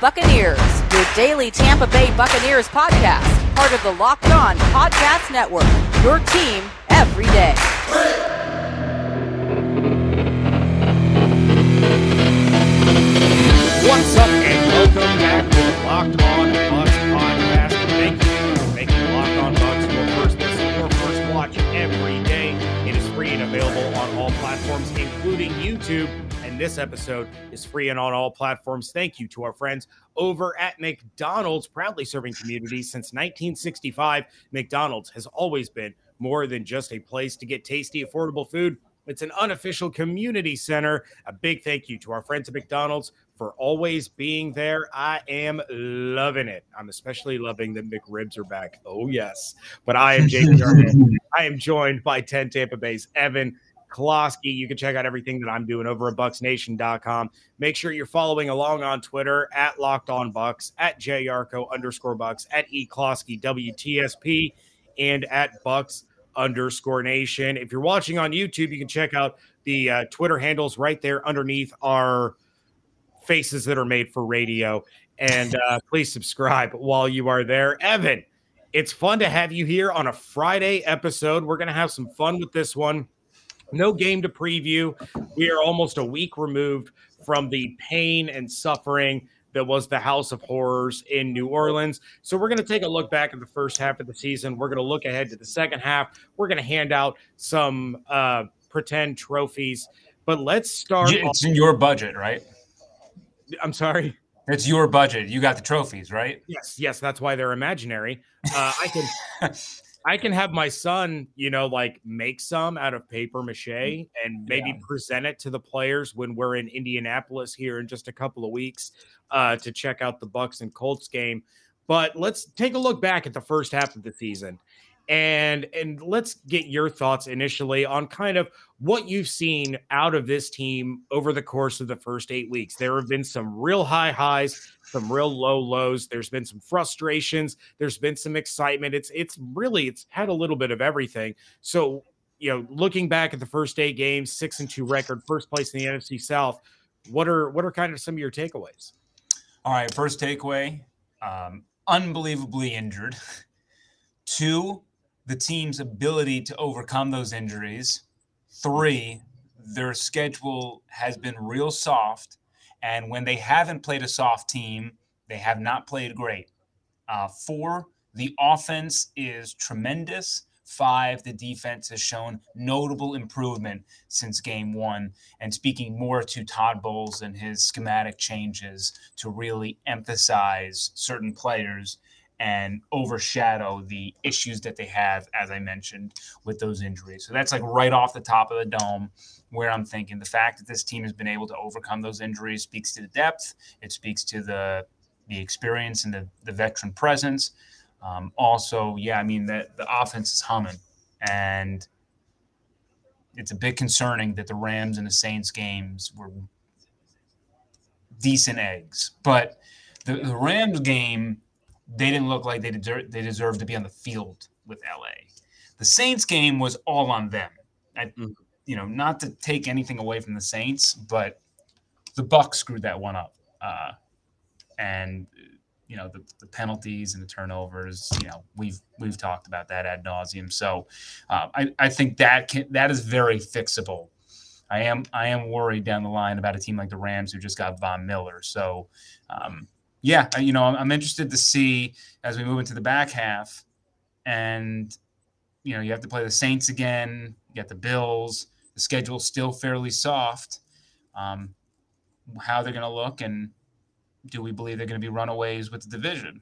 Buccaneers, your daily Tampa Bay Buccaneers podcast, part of the Locked On Podcast Network. Your team every day. What's up, and welcome back to the Locked On Bucs podcast. Thank you for making Locked On Bucs your first listen, your first watch every day. It is free and available on all platforms, including YouTube. This episode is free and on all platforms. Thank you to our friends over at McDonald's, proudly serving communities since 1965. McDonald's has always been more than just a place to get tasty, affordable food. It's an unofficial community center. A big thank you to our friends at McDonald's for always being there. I am loving it. I'm especially loving that McRibs are back. Oh, yes. But I am Jake I am joined by 10 Tampa Bay's Evan Klosky. You can check out everything that I'm doing over at bucsnation.com. Make sure you're following along on Twitter at Locked On Bucs, at JYarko underscore Bucs, at E Klosky WTSP, and at Bucs underscore nation. If you're watching on YouTube, you can check out the uh, Twitter handles right there underneath our faces that are made for radio. And uh, please subscribe while you are there. Evan, it's fun to have you here on a Friday episode. We're going to have some fun with this one. No game to preview. We are almost a week removed from the pain and suffering that was the House of Horrors in New Orleans. So we're going to take a look back at the first half of the season. We're going to look ahead to the second half. We're going to hand out some uh, pretend trophies. But let's start. It's in your budget, right? I'm sorry. It's your budget. You got the trophies, right? Yes, yes. That's why they're imaginary. Uh, I can. I can have my son, you know, like make some out of paper mache and maybe yeah. present it to the players when we're in Indianapolis here in just a couple of weeks uh, to check out the Bucs and Colts game. But let's take a look back at the first half of the season and and let's get your thoughts initially on kind of what you've seen out of this team over the course of the first eight weeks. There have been some real high highs some real low lows. There's been some frustrations. There's been some excitement. It's it's really it's had a little bit of everything. So you know looking back at the first eight games six and two record first place in the nfc south what are what are kind of some of your takeaways? All right first takeaway um unbelievably injured. Two the team's ability to overcome those injuries. Three, their schedule has been real soft. And when they haven't played a soft team, they have not played great. Uh, four, the offense is tremendous. Five, the defense has shown notable improvement since game one. And speaking more to Todd Bowles and his schematic changes to really emphasize certain players and overshadow the issues that they have, as I mentioned, with those injuries. So that's like right off the top of the dome where I'm thinking the fact that this team has been able to overcome those injuries speaks to the depth. It speaks to the the experience and the, the veteran presence. Um, also, yeah, I mean the, the offense is humming, and it's a bit concerning that the Rams and the Saints games were decent eggs, but the, the Rams game they didn't look like they deserve they deserved to be on the field with LA. The Saints game was all on them. I, mm. You know, not to take anything away from the Saints, but the Bucs screwed that one up. Uh, and you know the, the penalties and the turnovers. You know we've we've talked about that ad nauseum. So uh, I I think that can, that is very fixable. I am I am worried down the line about a team like the Rams who just got Von Miller. So um, yeah, you know, I'm interested to see as we move into the back half, and you know, you have to play the Saints again. You got the Bills. The schedule's still fairly soft. Um, how they're going to look, and do we believe they're going to be runaways with the division?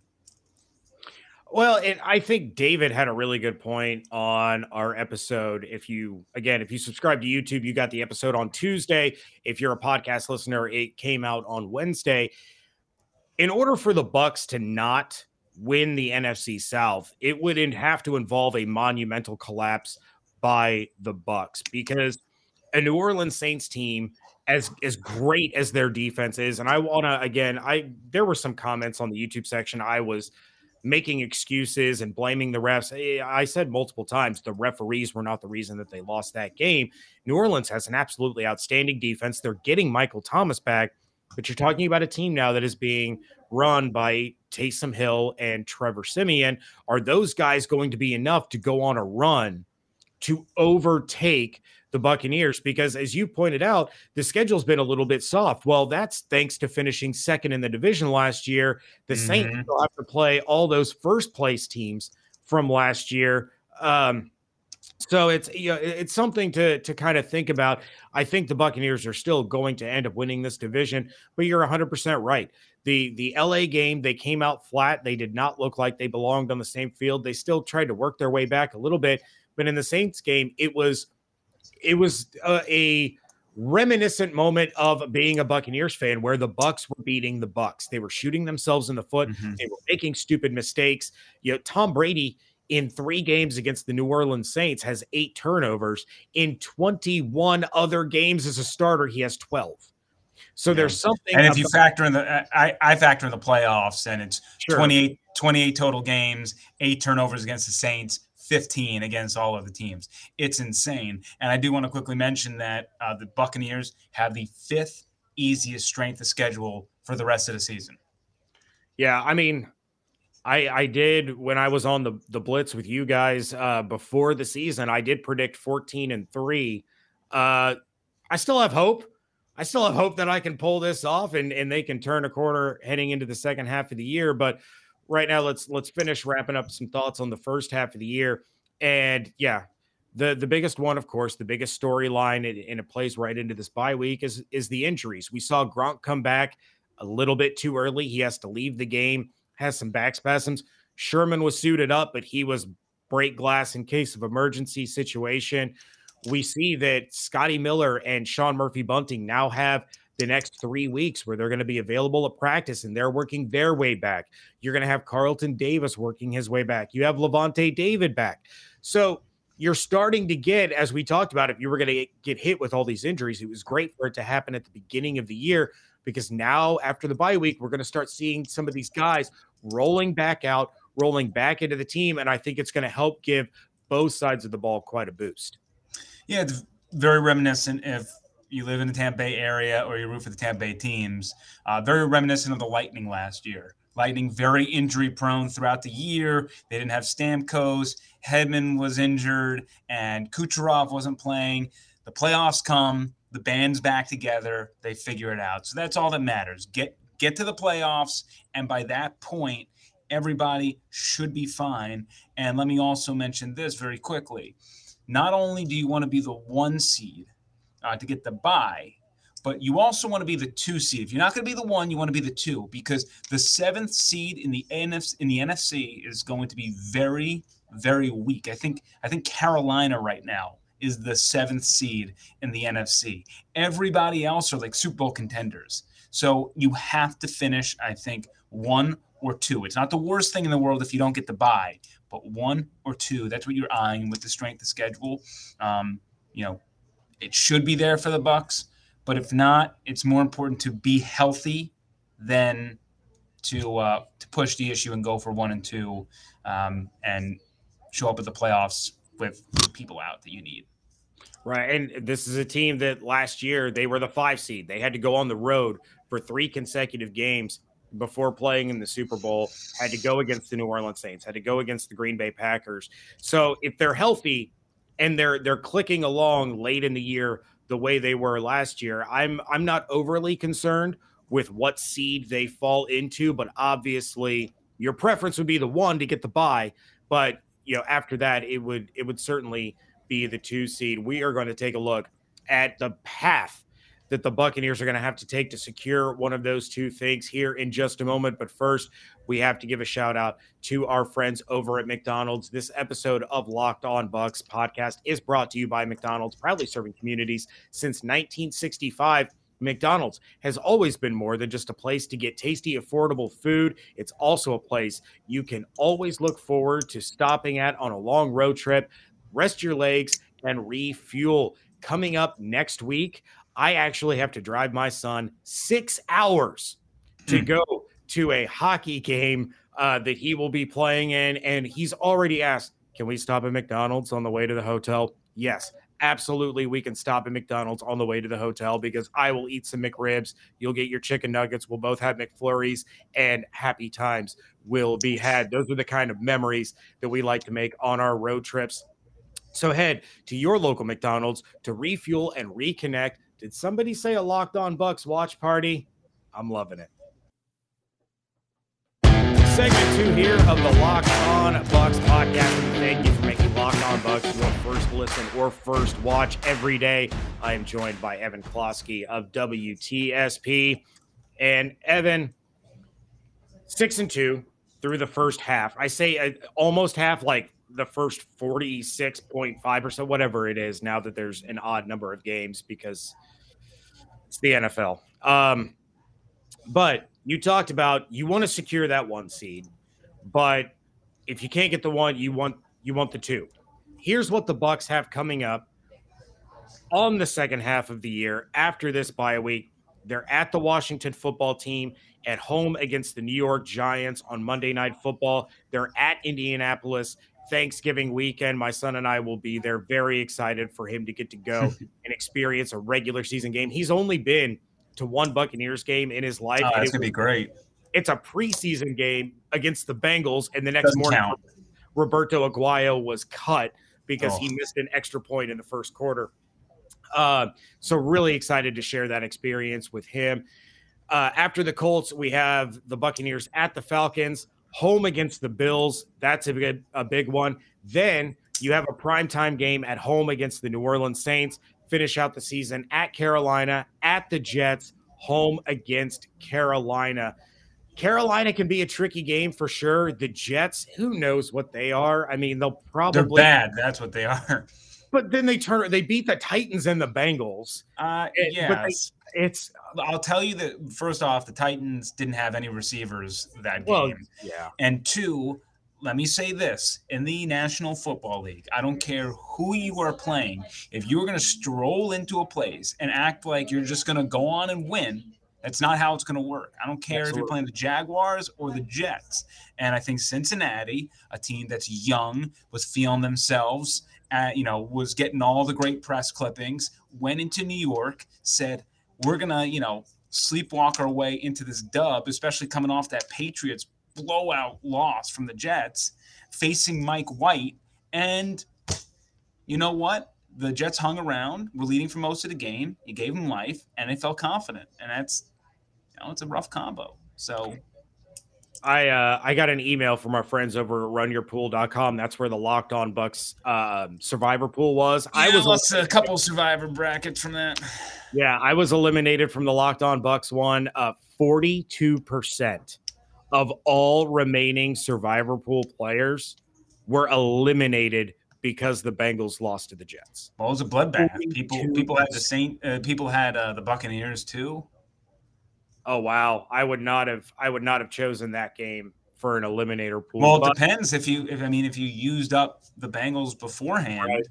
Well, and I think David had a really good point on our episode. If you, again, if you subscribe to YouTube, you got the episode on Tuesday. If you're a podcast listener, it came out on Wednesday in order for the Bucs to not win the NFC South, it wouldn't have to involve a monumental collapse by the Bucs because a New Orleans Saints team as as great as their defense is and I want to again I there were some comments on the YouTube section I was making excuses and blaming the refs. Eh, I said multiple times the referees were not the reason that they lost that game. New Orleans has an absolutely outstanding defense. They're getting Michael Thomas back but you're talking about a team now that is being run by Taysom Hill and Trevor Siemian. Are those guys going to be enough to go on a run to overtake the Buccaneers? Because as you pointed out, the schedule's been a little bit soft. Well, that's thanks to finishing second in the division last year. The mm-hmm. Saints will have to play all those first place teams from last year. Um, so it's you know, it's something to to kind of think about. I think the Buccaneers are still going to end up winning this division, but you're 100% right. The the LA game, they came out flat. They did not look like they belonged on the same field. They still tried to work their way back a little bit, but in the Saints game, it was it was a, a reminiscent moment of being a Buccaneers fan where the Bucs were beating the Bucs. They were shooting themselves in the foot. Mm-hmm. They were making stupid mistakes. You know, Tom Brady in three games against the New Orleans Saints has eight turnovers. In 21 other games as a starter, he has 12. So yeah. there's something. And if you factor in the, I, I factor in the playoffs, and it's sure. 28, 28 total games, eight turnovers against the Saints, 15 against all of the teams. It's insane. And I do want to quickly mention that uh, the Buccaneers have the fifth easiest strength of schedule for the rest of the season. Yeah, I mean, I, I did when I was on the, the blitz with you guys uh, before the season. I did predict 14 and three. Uh, I still have hope. I still have hope that I can pull this off and, and they can turn a corner heading into the second half of the year. But right now, let's let's finish wrapping up some thoughts on the first half of the year. And yeah, the the biggest one, of course, the biggest storyline, and, it plays right into this bye week is is the injuries. We saw Gronk come back a little bit too early. He has to leave the game has some back spasms. Sherman was suited up, but he was break glass in case of emergency situation. We see that Scotty Miller and Sean Murphy Bunting now have the next three weeks where they're going to be available at practice and they're working their way back. You're going to have Carlton Davis working his way back. You have Lavonte David back. So you're starting to get, as we talked about, if you were going to get hit with all these injuries, it was great for it to happen at the beginning of the year because now after the bye week, we're going to start seeing some of these guys rolling back out, rolling back into the team. And I think it's going to help give both sides of the ball quite a boost. Yeah, it's very reminiscent if you live in the Tampa Bay area or you root for the Tampa Bay teams. Uh, very reminiscent of the Lightning last year. Lightning very injury prone throughout the year. They didn't have Stamkos. Hedman was injured, and Kucherov wasn't playing. The playoffs come. The band's back together. They figure it out. So that's all that matters. Get get to the playoffs, and by that point, everybody should be fine. And let me also mention this very quickly. Not only do you want to be the one seed uh, to get the bye, but you also want to be the two seed. If you're not going to be the one, you want to be the two because the seventh seed in the NFC in the NFC is going to be very, very weak. I think I think Carolina right now is the seventh seed in the NFC. Everybody else are like Super Bowl contenders. So you have to finish, I think, one or two. It's not the worst thing in the world if you don't get the bye, but one or two. That's what you're eyeing with the strength of schedule. Um, you know, it should be there for the Bucs, but if not, it's more important to be healthy than to uh, to push the issue and go for one and two, um, and show up at the playoffs with people out that you need. Right. And this is a team that last year they were the five seed. They had to go on the road for three consecutive games before playing in the Super Bowl, had to go against the New Orleans Saints, had to go against the Green Bay Packers. So if they're healthy and they're they're clicking along late in the year the way they were last year, I'm I'm not overly concerned with what seed they fall into, but obviously your preference would be the one to get the bye, but you know after that it would it would certainly be the two seed. We are going to take a look at the path that the Buccaneers are going to have to take to secure one of those two things here in just a moment. But first, we have to give a shout out to our friends over at McDonald's. This episode of Locked On Bucs podcast is brought to you by McDonald's, proudly serving communities since 1965. McDonald's has always been more than just a place to get tasty, affordable food. It's also a place you can always look forward to stopping at on a long road trip, rest your legs, and refuel. Coming up next week, I actually have to drive my son six hours to mm. go to a hockey game uh, that he will be playing in. And he's already asked, Can we stop at McDonald's on the way to the hotel? Yes, absolutely we can stop at McDonald's on the way to the hotel because I will eat some McRibs. You'll get your chicken nuggets. We'll both have McFlurries and happy times will be had. Those are the kind of memories that we like to make on our road trips. So head to your local McDonald's to refuel and reconnect. Did somebody say a locked on Bucs watch party? I'm loving it segment two here of the Locked On Bucs podcast. Thank you for making Locked On Bucs your first listen or first watch every day. I am joined by Evan Klosky of WTSP. And Evan, six and two through the first half. I say uh, almost half, like the first 46.5%, whatever it is, now that there's an odd number of games because it's the NFL. Um, but you talked about you want to secure that one seed, but if you can't get the one, you want you want the two. Here's what the Bucs have coming up on the second half of the year after this bye week. They're at the Washington football team at home against the New York Giants on Monday Night Football. They're at Indianapolis Thanksgiving weekend. My son and I will be there. Very excited for him to get to go and experience a regular season game. He's only been to one Buccaneers game in his life. Oh, that's gonna be great. It's a preseason game against the Bengals, and the next Doesn't morning, count. Roberto Aguayo was cut because oh. he missed an extra point in the first quarter. Uh, so really excited to share that experience with him. Uh, after the Colts, we have the Buccaneers at the Falcons, home against the Bills. That's a big, a big one. Then you have a primetime game at home against the New Orleans Saints finish out the season at Carolina, at the Jets, home against Carolina. Carolina can be a tricky game for sure. The Jets, who knows what they are? I mean, they'll probably They're bad. That's what they are. But then they turn they beat the Titans and the Bengals. Uh yes. it's I'll tell you that first off, the Titans didn't have any receivers that game. Well, yeah. And two, let me say this in the National Football League, I don't care who you are playing. If you're going to stroll into a place and act like you're just going to go on and win, that's not how it's going to work. I don't care Absolutely. if you're playing the Jaguars or the Jets. And I think Cincinnati, a team that's young, was feeling themselves, at, you know, was getting all the great press clippings, went into New York, said, we're going to, you know, sleepwalk our way into this dub, especially coming off that Patriots blowout loss from the Jets facing Mike White. And you know what? The Jets hung around, were leading for most of the game. He gave them life, and they felt confident. And that's, you know, it's a rough combo. So I uh, I got an email from our friends over at runyourpool.com. That's where the locked on bucs uh, survivor pool was. Yeah, I was lost a couple survivor brackets from that. Yeah, I was eliminated from the locked on bucs one. Uh, 42% of all remaining survivor pool players were eliminated because the Bengals lost to the Jets. Well, it was a bloodbath. People people had the Saint uh, people had uh, the Buccaneers too. Oh wow, I would not have I would not have chosen that game for an eliminator pool. Well, it depends if you if I mean if you used up the Bengals beforehand. Right.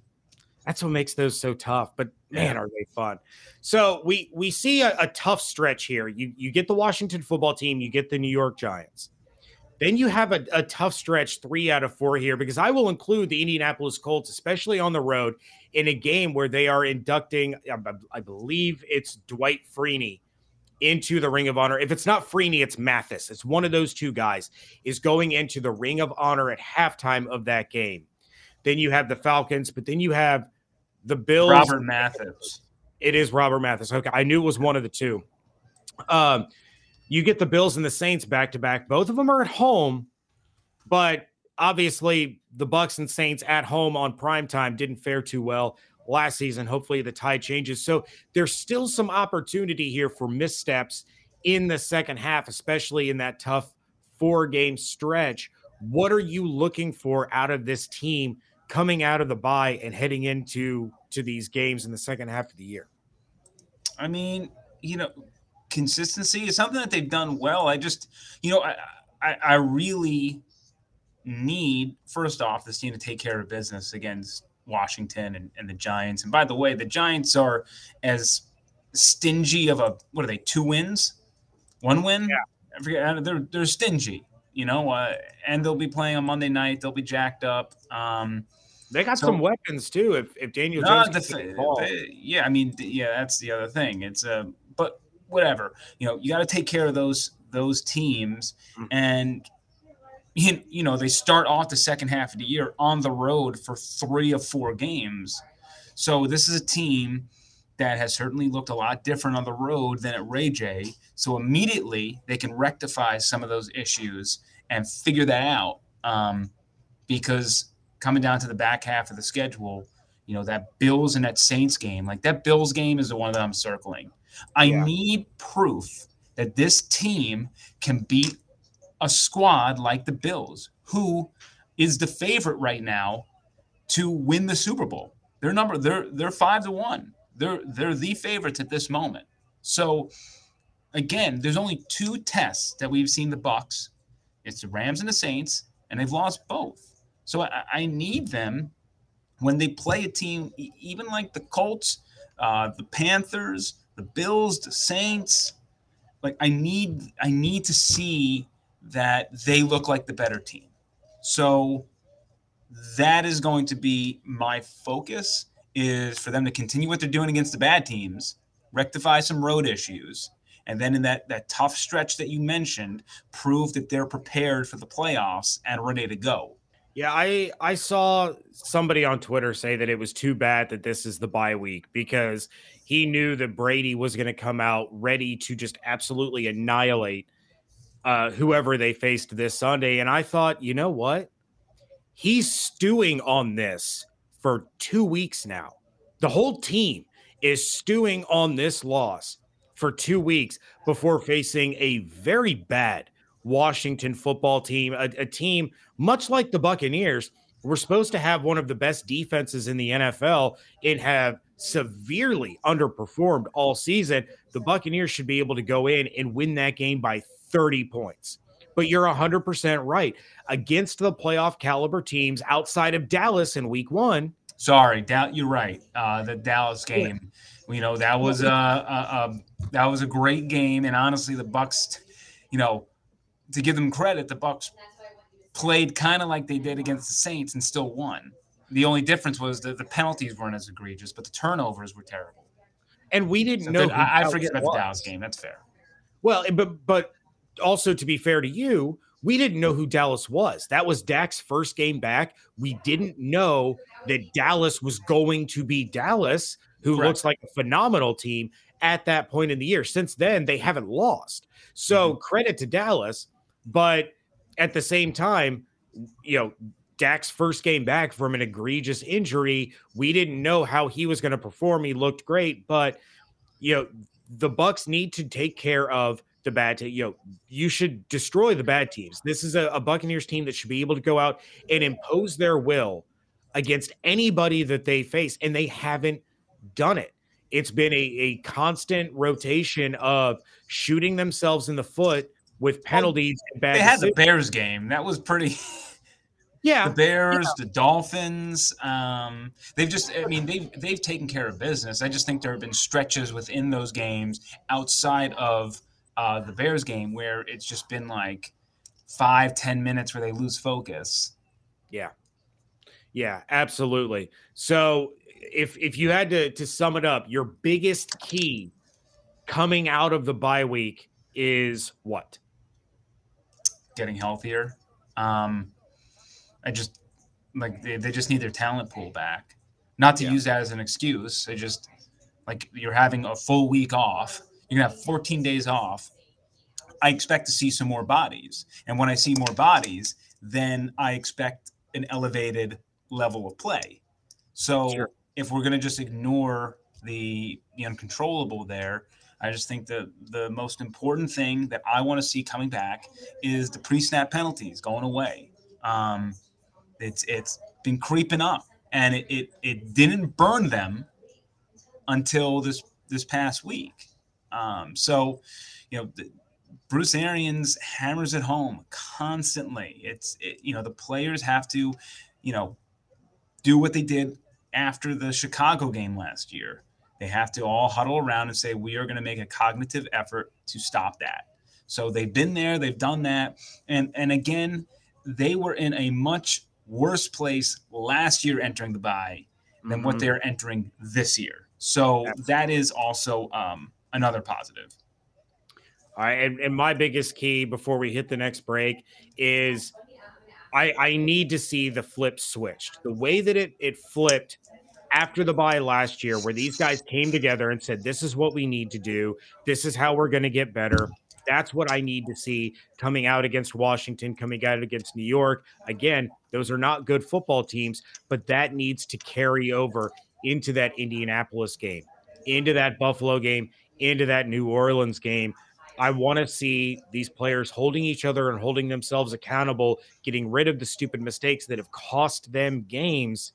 That's what makes those so tough. But man, yeah. are they fun? So we we see a, a tough stretch here. You you get the Washington football team, you get the New York Giants. Then you have a, a, tough stretch, three out of four here, because I will include the Indianapolis Colts, especially on the road, in a game where they are inducting, I, I believe it's Dwight Freeney into the Ring of Honor. If it's not Freeney, it's Mathis. It's one of those two guys is going into the Ring of Honor at halftime of that game. Then you have the Falcons, but then you have the Bills. Robert Mathis. It is Robert Mathis. Okay, I knew it was one of the two. Um, you get the Bills and the Saints back to back. Both of them are at home, but obviously the Bucs and Saints at home on prime time didn't fare too well last season. Hopefully the tide changes. So there's still some opportunity here for missteps in the second half, especially in that tough four game stretch. What are you looking for out of this team coming out of the bye and heading into to these games in the second half of the year? I mean, you know, consistency is something that they've done well. I just, you know, I, I, I really need first off this team to take care of business against Washington and, and the Giants. And by the way, the Giants are as stingy of a what are they? Two wins, one win. Yeah. I forget. They're they're stingy, you know. Uh, and they'll be playing on Monday night. They'll be jacked up. Um, They got so, some weapons too. If if Daniel Jones, the, the, yeah, I mean, yeah, that's the other thing. It's uh, but whatever, you know, you got to take care of those those teams, mm-hmm. and you, you know they start off the second half of the year on the road for three of four games. So this is a team that has certainly looked a lot different on the road than at Ray Jay. So immediately they can rectify some of those issues and figure that out. Um, because coming down to the back half of the schedule, you know, that Bills and that Saints game, like that Bills game is the one that I'm circling. I yeah. need proof that this team can beat a squad like the Bills, who is the favorite right now to win the Super Bowl. Their number, they're they're five to one. They're they're the favorites at this moment. So again, there's only two tests that we've seen the Bucs. It's the Rams and the Saints, and they've lost both. So I, I need them when they play a team, even like the Colts, uh, the Panthers, the Bills, the Saints. Like I need I need to see that they look like the better team. So that is going to be my focus is for them to continue what they're doing against the bad teams, rectify some road issues, and then in that that tough stretch that you mentioned, prove that they're prepared for the playoffs and ready to go. Yeah, I I saw somebody on Twitter say that it was too bad that this is the bye week because he knew that Brady was going to come out ready to just absolutely annihilate uh, whoever they faced this Sunday. And I thought, you know what? He's stewing on this for two weeks now. The whole team is stewing on this loss for two weeks before facing a very bad Washington football team, a, a team much like the Buccaneers. We're supposed to have one of the best defenses in the NFL and have severely underperformed all season. The Buccaneers should be able to go in and win that game by 30 points. But you're 100% right. Against the playoff caliber teams outside of Dallas in week one. Sorry, da- you're right. Uh, the Dallas game, you know, that was a, a, a that was a great game, and honestly, the Bucs, you know, to give them credit, the Bucs played kind of like they did against the Saints and still won. The only difference was that the penalties weren't as egregious, but the turnovers were terrible. And we didn't so know. I, I forget about was. the Dallas game. That's fair. Well, but but also to be fair to you, we didn't know who Dallas was. That was Dak's first game back. We didn't know that Dallas was going to be Dallas, who Correct. looks like a phenomenal team at that point in the year. Since then, they haven't lost. So mm-hmm. credit to Dallas, but at the same time, you know, Dak's first game back from an egregious injury, we didn't know how he was going to perform. He looked great, but you know, the Bucs need to take care of the bad team. You know, you should destroy the bad teams. This is a, a, Buccaneers team that should be able to go out and impose their will against anybody that they face, and they haven't done it. It's been a, a constant rotation of shooting themselves in the foot with penalties well, and bad. They had decisions. the Bears game. That was pretty. Yeah, the Bears, yeah. the Dolphins. Um, they've just, I mean, they've they've taken care of business. I just think there have been stretches within those games outside of uh, the Bears game where it's just been like five, ten minutes where they lose focus. Yeah. Yeah, absolutely. So if if you had to to sum it up, your biggest key coming out of the bye week is what? Getting healthier. Um I just like they, they just need their talent pool back. Not to yeah. use that as an excuse. They just like you're having a full week off you're gonna have 14 days off. I expect to see some more bodies, and when I see more bodies, then I expect an elevated level of play. So sure. if we're gonna just ignore the the uncontrollable there, I just think that the most important thing that I want to see coming back is the pre-snap penalties going away. Um, it's it's been creeping up, and it, it it didn't burn them until this this past week. Um, so, you know, the, Bruce Arians hammers it home constantly. It's it, you know the players have to, you know, do what they did after the Chicago game last year. They have to all huddle around and say we are going to make a cognitive effort to stop that. So they've been there, they've done that, and and again, they were in a much worse place last year entering the bye than what Mhm. they're entering this year. So that is also um, another positive. All right, and, and my biggest key before we hit the next break is I I need to see the flip switched. The way that it it flipped after the bye last year, where these guys came together and said, "This is what we need to do. This is how we're going to get better." That's what I need to see coming out against Washington, coming out against New York. Again, those are not good football teams, but that needs to carry over into that Indianapolis game, into that Buffalo game, into that New Orleans game. I want to see these players holding each other and holding themselves accountable, getting rid of the stupid mistakes that have cost them games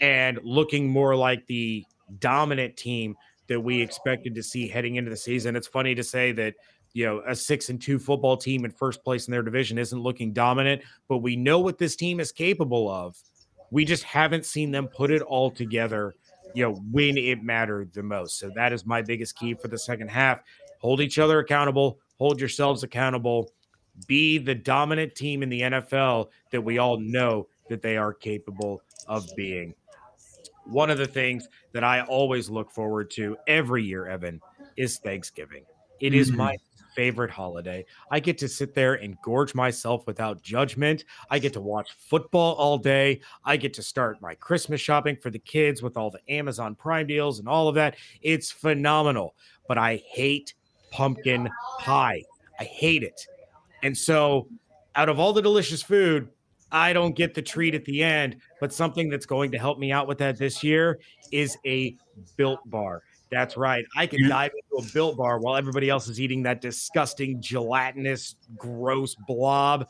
and looking more like the dominant team that we expected to see heading into the season. It's funny to say that, you know, a six and two football team in first place in their division isn't looking dominant, but we know what this team is capable of. We just haven't seen them put it all together, you know, when it mattered the most. So that is my biggest key for the second half. Hold each other accountable, hold yourselves accountable, be the dominant team in the NFL that we all know that they are capable of being. One of the things that I always look forward to every year, Evan, is Thanksgiving. It is Mhm. my favorite holiday. I get to sit there and gorge myself without judgment. I get to watch football all day. I get to start my Christmas shopping for the kids with all the Amazon Prime deals and all of that. It's phenomenal. But I hate pumpkin pie. I hate it. And so, out of all the delicious food, I don't get the treat at the end, but something that's going to help me out with that this year is a built bar. That's right. I can dive into a built bar while everybody else is eating that disgusting, gelatinous, gross blob.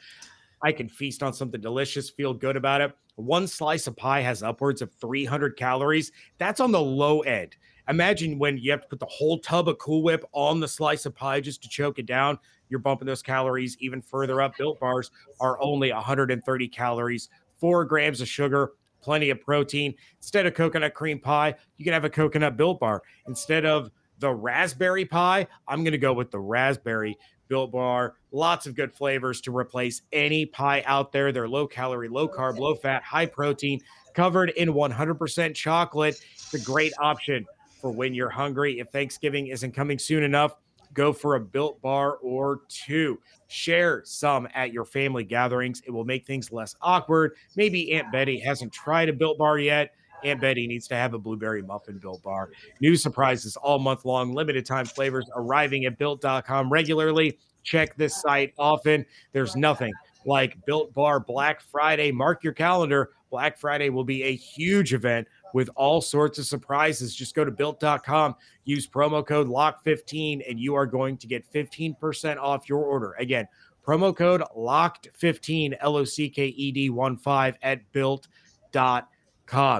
I can feast on something delicious, feel good about it. One slice of pie has upwards of 300 calories. That's on the low end. Imagine when you have to put the whole tub of Cool Whip on the slice of pie just to choke it down. You're bumping those calories even further up. Built bars are only 130 calories, four grams of sugar, plenty of protein. Instead of coconut cream pie, you can have a coconut built bar. Instead of the raspberry pie, I'm going to go with the raspberry built bar. Lots of good flavors to replace any pie out there. They're low calorie, low carb, low fat, high protein, covered in 100% chocolate. It's a great option for when you're hungry. If Thanksgiving isn't coming soon enough, go for a built bar or two. Share some at your family gatherings. It will make things less awkward. Maybe Aunt Betty hasn't tried a built bar yet. Aunt Betty needs to have a blueberry muffin built bar. New surprises all month long, limited time flavors arriving at built.com regularly. Check this site often. There's nothing like Built Bar Black Friday. Mark your calendar. Black Friday will be a huge event with all sorts of surprises. Just go to built.com, use promo code LOCK15, and you are going to get 15% off your order. Again, promo code LOCKED15, L O C K E D 1 5 at built.com.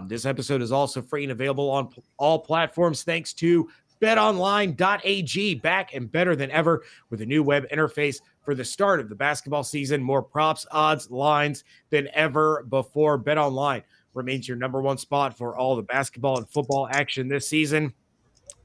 This episode is also free and available on all platforms thanks to betonline.ag, back and better than ever with a new web interface for the start of the basketball season. More props, odds, lines than ever before. BetOnline remains your number one spot for all the basketball and football action this season.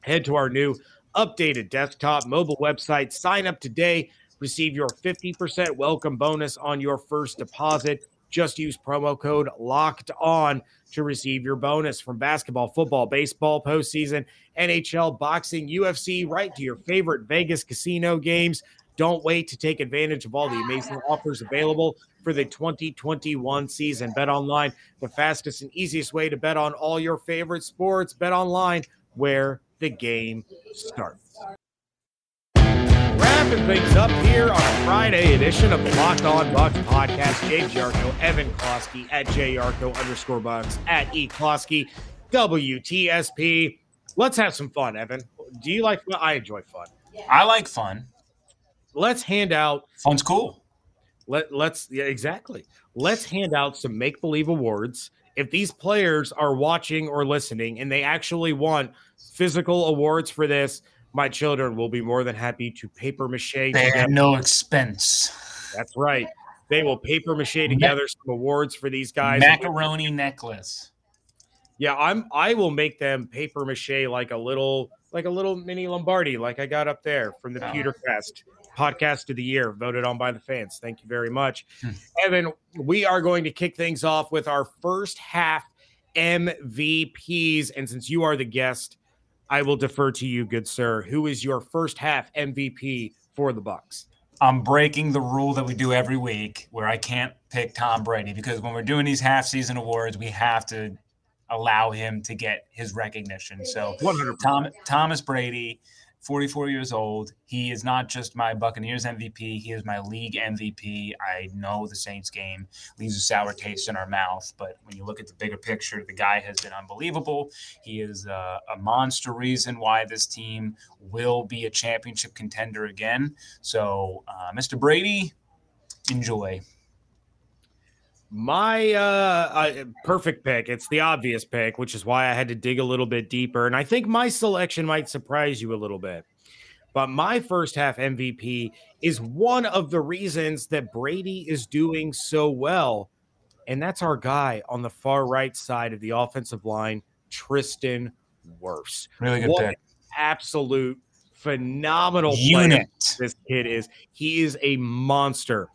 Head to our new updated desktop mobile website. Sign up today. Receive your 50% welcome bonus on your first deposit. Just use promo code locked on to receive your bonus from basketball, football, baseball, postseason, NHL, boxing, UFC, right to your favorite Vegas casino games. Don't wait to take advantage of all the amazing offers available for the 2021 season. Bet online, the fastest and easiest way to bet on all your favorite sports. Bet online, where the game starts. Wrapping things up here on a Friday edition of the Locked On Bucs podcast. James Yarko, Evan Klosky at JYarko underscore Bucs at E Klosky, WTSP. Let's have some fun, Evan. Do you like fun? I enjoy fun. I like fun. Let's hand out Sounds cool. let let's yeah, exactly. Let's hand out some make believe awards. If these players are watching or listening and they actually want physical awards for this, my children will be more than happy to paper mache They together. had no expense. That's right. They will paper mache together some awards for these guys. Macaroni necklace. Yeah, I'm I will make them paper mache like a little like a little mini Lombardi like I got up there from the Oh. Pewtercrest podcast of the year, voted on by the fans. Thank you very much. Hmm. Evan, we are going to kick things off with our first half MVPs. And since you are the guest, I will defer to you, good sir. Who is your first half MVP for the Bucs? I'm breaking the rule that we do every week where I can't pick Tom Brady because when we're doing these half season awards, we have to allow him to get his recognition. So 100 Tom, Thomas Brady, 44 years old. He is not just my Buccaneers MVP, he is my league MVP. I know the Saints game leaves a sour taste in our mouth, but when you look at the bigger picture, the guy has been unbelievable. He is a, a monster reason why this team will be a championship contender again. So, uh, Mr. Brady, enjoy. My uh, uh, perfect pick. It's the obvious pick, which is why I had to dig a little bit deeper. And I think my selection might surprise you a little bit. But my first half MVP is one of the reasons that Brady is doing so well. And that's our guy on the far right side of the offensive line, Tristan Wirfs. Really good What pick. Absolute phenomenal player Unit. this kid is. He is a monster.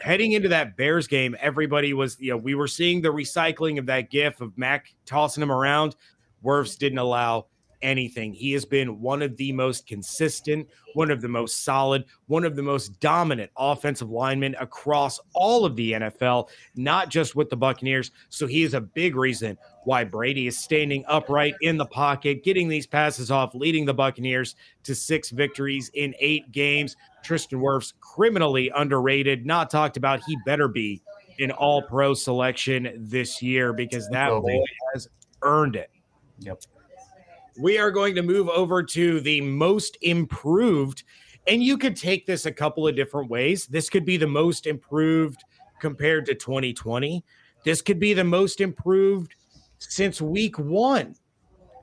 Heading into that Bears game, everybody was, you know, we were seeing the recycling of that gif of Mack tossing him around. Wirfs didn't allow anything. He has been one of the most consistent, one of the most solid, one of the most dominant offensive linemen across all of the NFL, not just with the Buccaneers. So he is a big reason why Brady is standing upright in the pocket, getting these passes off, leading the Buccaneers to six victories in eight games. Tristan Wirfs, criminally underrated, not talked about. He better be an all pro selection this year because that boy has earned it. Yep. We are going to move over to the most improved. And you could take this a couple of different ways. This could be the most improved compared to 2020. This could be the most improved since week one.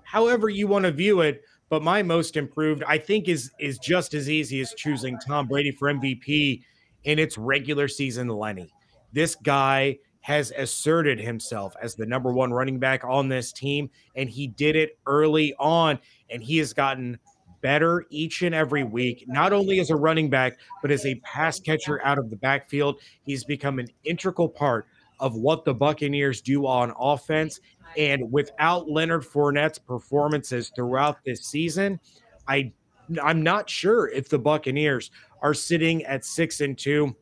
However, you want to view it. But my most improved, I think, is is just as easy as choosing Tom Brady for MVP in its regular season Lenny. This guy has asserted himself as the number one running back on this team, and he did it early on, and he has gotten better each and every week, not only as a running back, but as a pass catcher out of the backfield. He's become an integral part of what the Buccaneers do on offense. And without Leonard Fournette's performances throughout this season, I I'm not sure if the Buccaneers are sitting at six and two.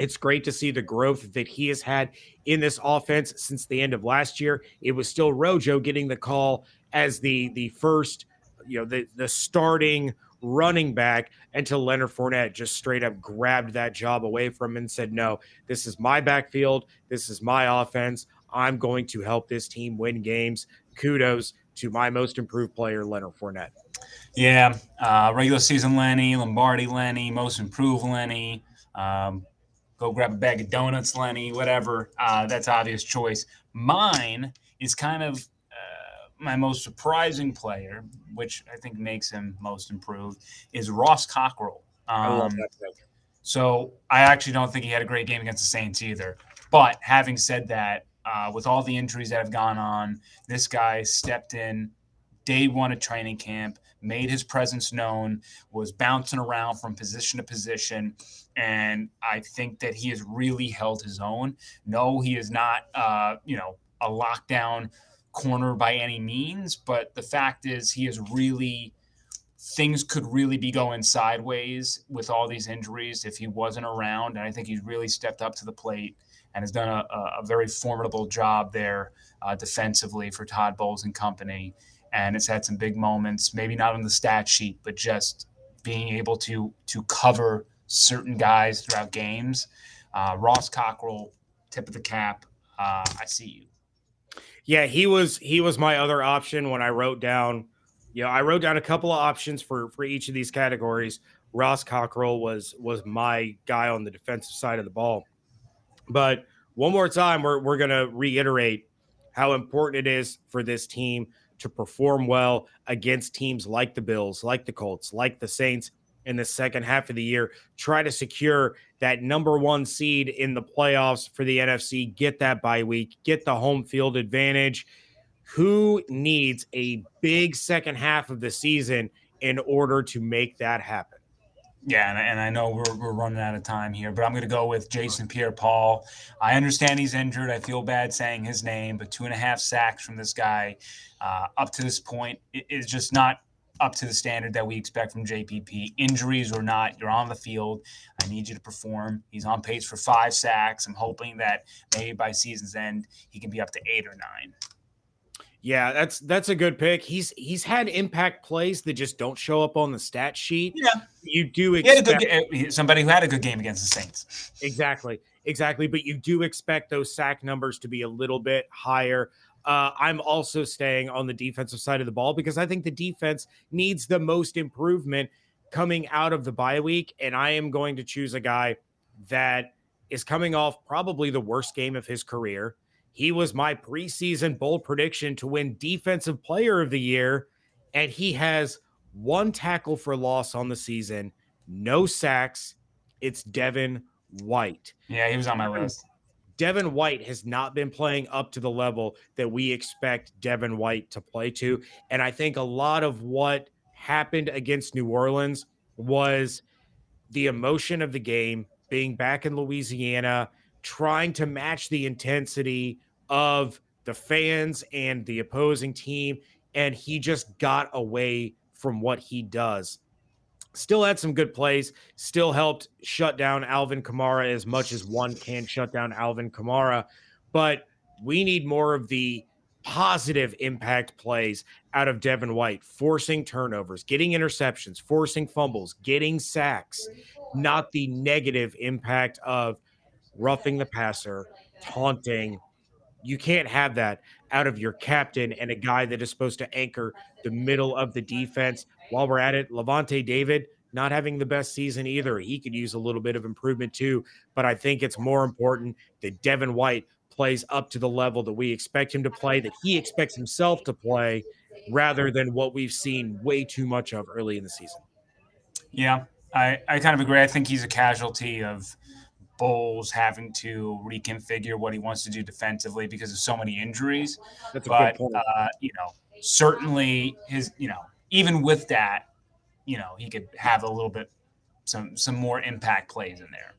It's great to see the growth that he has had in this offense since the end of last year. It was still Rojo getting the call as the the first, you know, the the starting running back until Leonard Fournette just straight up grabbed that job away from him and said, "No, this is my backfield. This is my offense. I'm going to help this team win games." Kudos to my most improved player, Leonard Fournette. Yeah, uh, regular season Lenny, Lombardi Lenny, most improved Lenny. Um, go grab a bag of donuts, Lenny, whatever. Uh, that's obvious choice. Mine is kind of uh, my most surprising player, which I think makes him most improved, is Ross Cockrell. I love Um, that. so I actually don't think he had a great game against the Saints either. But having said that, uh, with all the injuries that have gone on, this guy stepped in day one of training camp, made his presence known, was bouncing around from position to position. And I think that he has really held his own. No, he is not, uh, you know, a lockdown corner by any means, but the fact is he is really things could really be going sideways with all these injuries if he wasn't around. And I think he's really stepped up to the plate and has done a, a very formidable job there uh, defensively for Todd Bowles and company. And it's had some big moments, maybe not on the stat sheet, but just being able to to cover certain guys throughout games. Uh, Ross Cockrell, tip of the cap. Uh, I see you. Yeah, he was he was my other option when I wrote down. You know, I wrote down a couple of options for for each of these categories. Ross Cockrell was was my guy on the defensive side of the ball. But one more time, we're we're gonna reiterate how important it is for this team to perform well against teams like the Bills, like the Colts, like the Saints in the second half of the year. Try to secure that number one seed in the playoffs for the NFC, get that bye week, get the home field advantage. Who needs a big second half of the season in order to make that happen? Yeah, and, and I know we're, we're running out of time here, but I'm going to go with Jason Pierre Paul. I understand he's injured. I feel bad saying his name, but two and a half sacks from this guy uh, up to this point is just not up to the standard that we expect from JPP. Injuries or not, you're on the field. I need you to perform. He's on pace for five sacks. I'm hoping that maybe by season's end, he can be up to eight or nine. Yeah, that's that's a good pick. He's he's had impact plays that just don't show up on the stat sheet. Yeah, you do expect good, somebody who had a good game against the Saints. Exactly, exactly. But you do expect those sack numbers to be a little bit higher. Uh, I'm also staying on the defensive side of the ball because I think the defense needs the most improvement coming out of the bye week, and I am going to choose a guy that is coming off probably the worst game of his career he was my preseason bold prediction to win Defensive Player of the Year, and he has one tackle for loss on the season, no sacks. It's Devin White. Yeah, he was on my list. Devin White has not been playing up to the level that we expect Devin White to play to. And I think a lot of what happened against New Orleans was the emotion of the game, being back in Louisiana, trying to match the intensity of the fans and the opposing team. And he just got away from what he does. Still had some good plays, still helped shut down Alvin Kamara as much as one can shut down Alvin Kamara. But we need more of the positive impact plays out of Devin White, forcing turnovers, getting interceptions, forcing fumbles, getting sacks, not the negative impact of roughing the passer, taunting. You can't have that out of your captain and a guy that is supposed to anchor the middle of the defense. While we're at it, Lavonte David not having the best season either. He could use a little bit of improvement too. But I think it's more important that Devin White plays up to the level that we expect him to play, that he expects himself to play, rather than what we've seen way too much of early in the season. Yeah, I, I kind of agree. I think he's a casualty of Bowles having to reconfigure what he wants to do defensively because of so many injuries. That's but uh, you know, certainly his you know even with that, you know he could have a little bit some some more impact plays in there.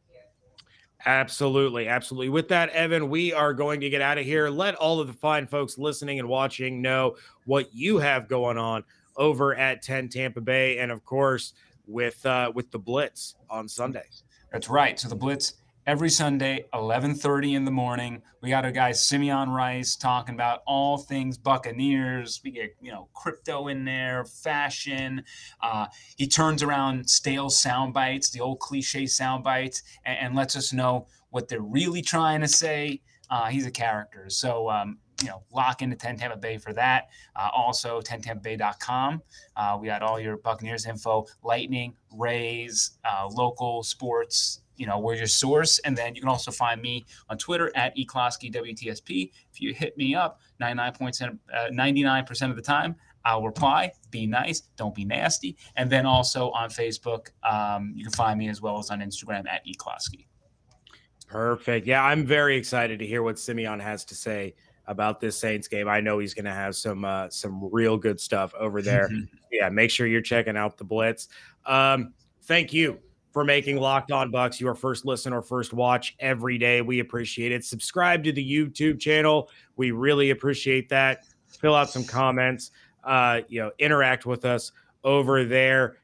Absolutely, absolutely. With that, Evan, we are going to get out of here. Let all of the fine folks listening and watching know what you have going on over at 10 Tampa Bay, and of course with uh, with the Blitz on Sundays. That's right. So the Blitz every Sunday, 11:30 in the morning. We got our guy Simeon Rice talking about all things Buccaneers. We get you know crypto in there, fashion. Uh, he turns around stale sound bites, the old cliche sound bites, and, and lets us know what they're really trying to say. Uh, he's a character, so um, you know, lock into 10 Tampa Bay for that. Uh, also, 10tampabay.com. Uh, we got all your Buccaneers info, Lightning, Rays, uh, local sports, you know, we're your source. And then you can also find me on Twitter at eklosky WTSP. If you hit me up 99%, uh, 99% of the time, I'll reply. Be nice. Don't be nasty. And then also on Facebook, um, you can find me as well as on Instagram at eklosky. Perfect. Yeah, I'm very excited to hear what Simeon has to say about this Saints game. I know he's going to have some uh, some real good stuff over there. yeah, make sure you're checking out the Blitz. Um, thank you for making Locked On Bucs your first listen or first watch every day. We appreciate it. Subscribe to the YouTube channel. We really appreciate that. Fill out some comments. Uh, you know, interact with us over there.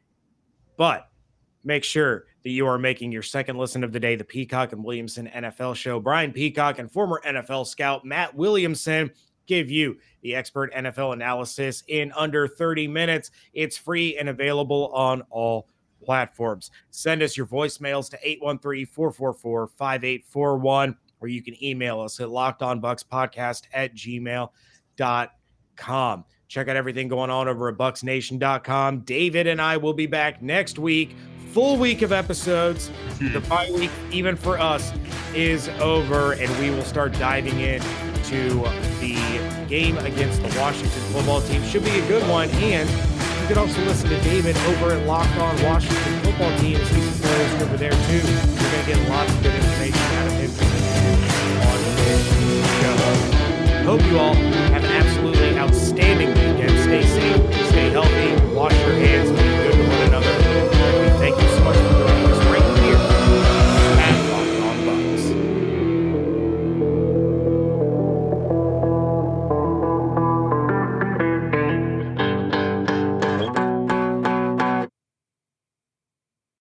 But make sure that you are making your second listen of the day the Peacock and Williamson NFL show. Brian Peacock and former NFL scout Matt Williamson give you the expert NFL analysis in under 30 minutes. It's free and available on all platforms. Send us your voicemails to 813 444 5841, or you can email us at lockedonbucspodcast at gmail.com. Check out everything going on over at bucsnation.com. David and I will be back next week. Full week of episodes. Hmm. The bye week, even for us, is over, and we will start diving in to the game against the Washington football team. Should be a good one. And you can also listen to David over at Locked On Washington Football Team. See some players over there too. You're going to get lots of good information out of him on this show. Hope you all have an absolutely outstanding weekend. Stay safe, stay healthy, wash your hands.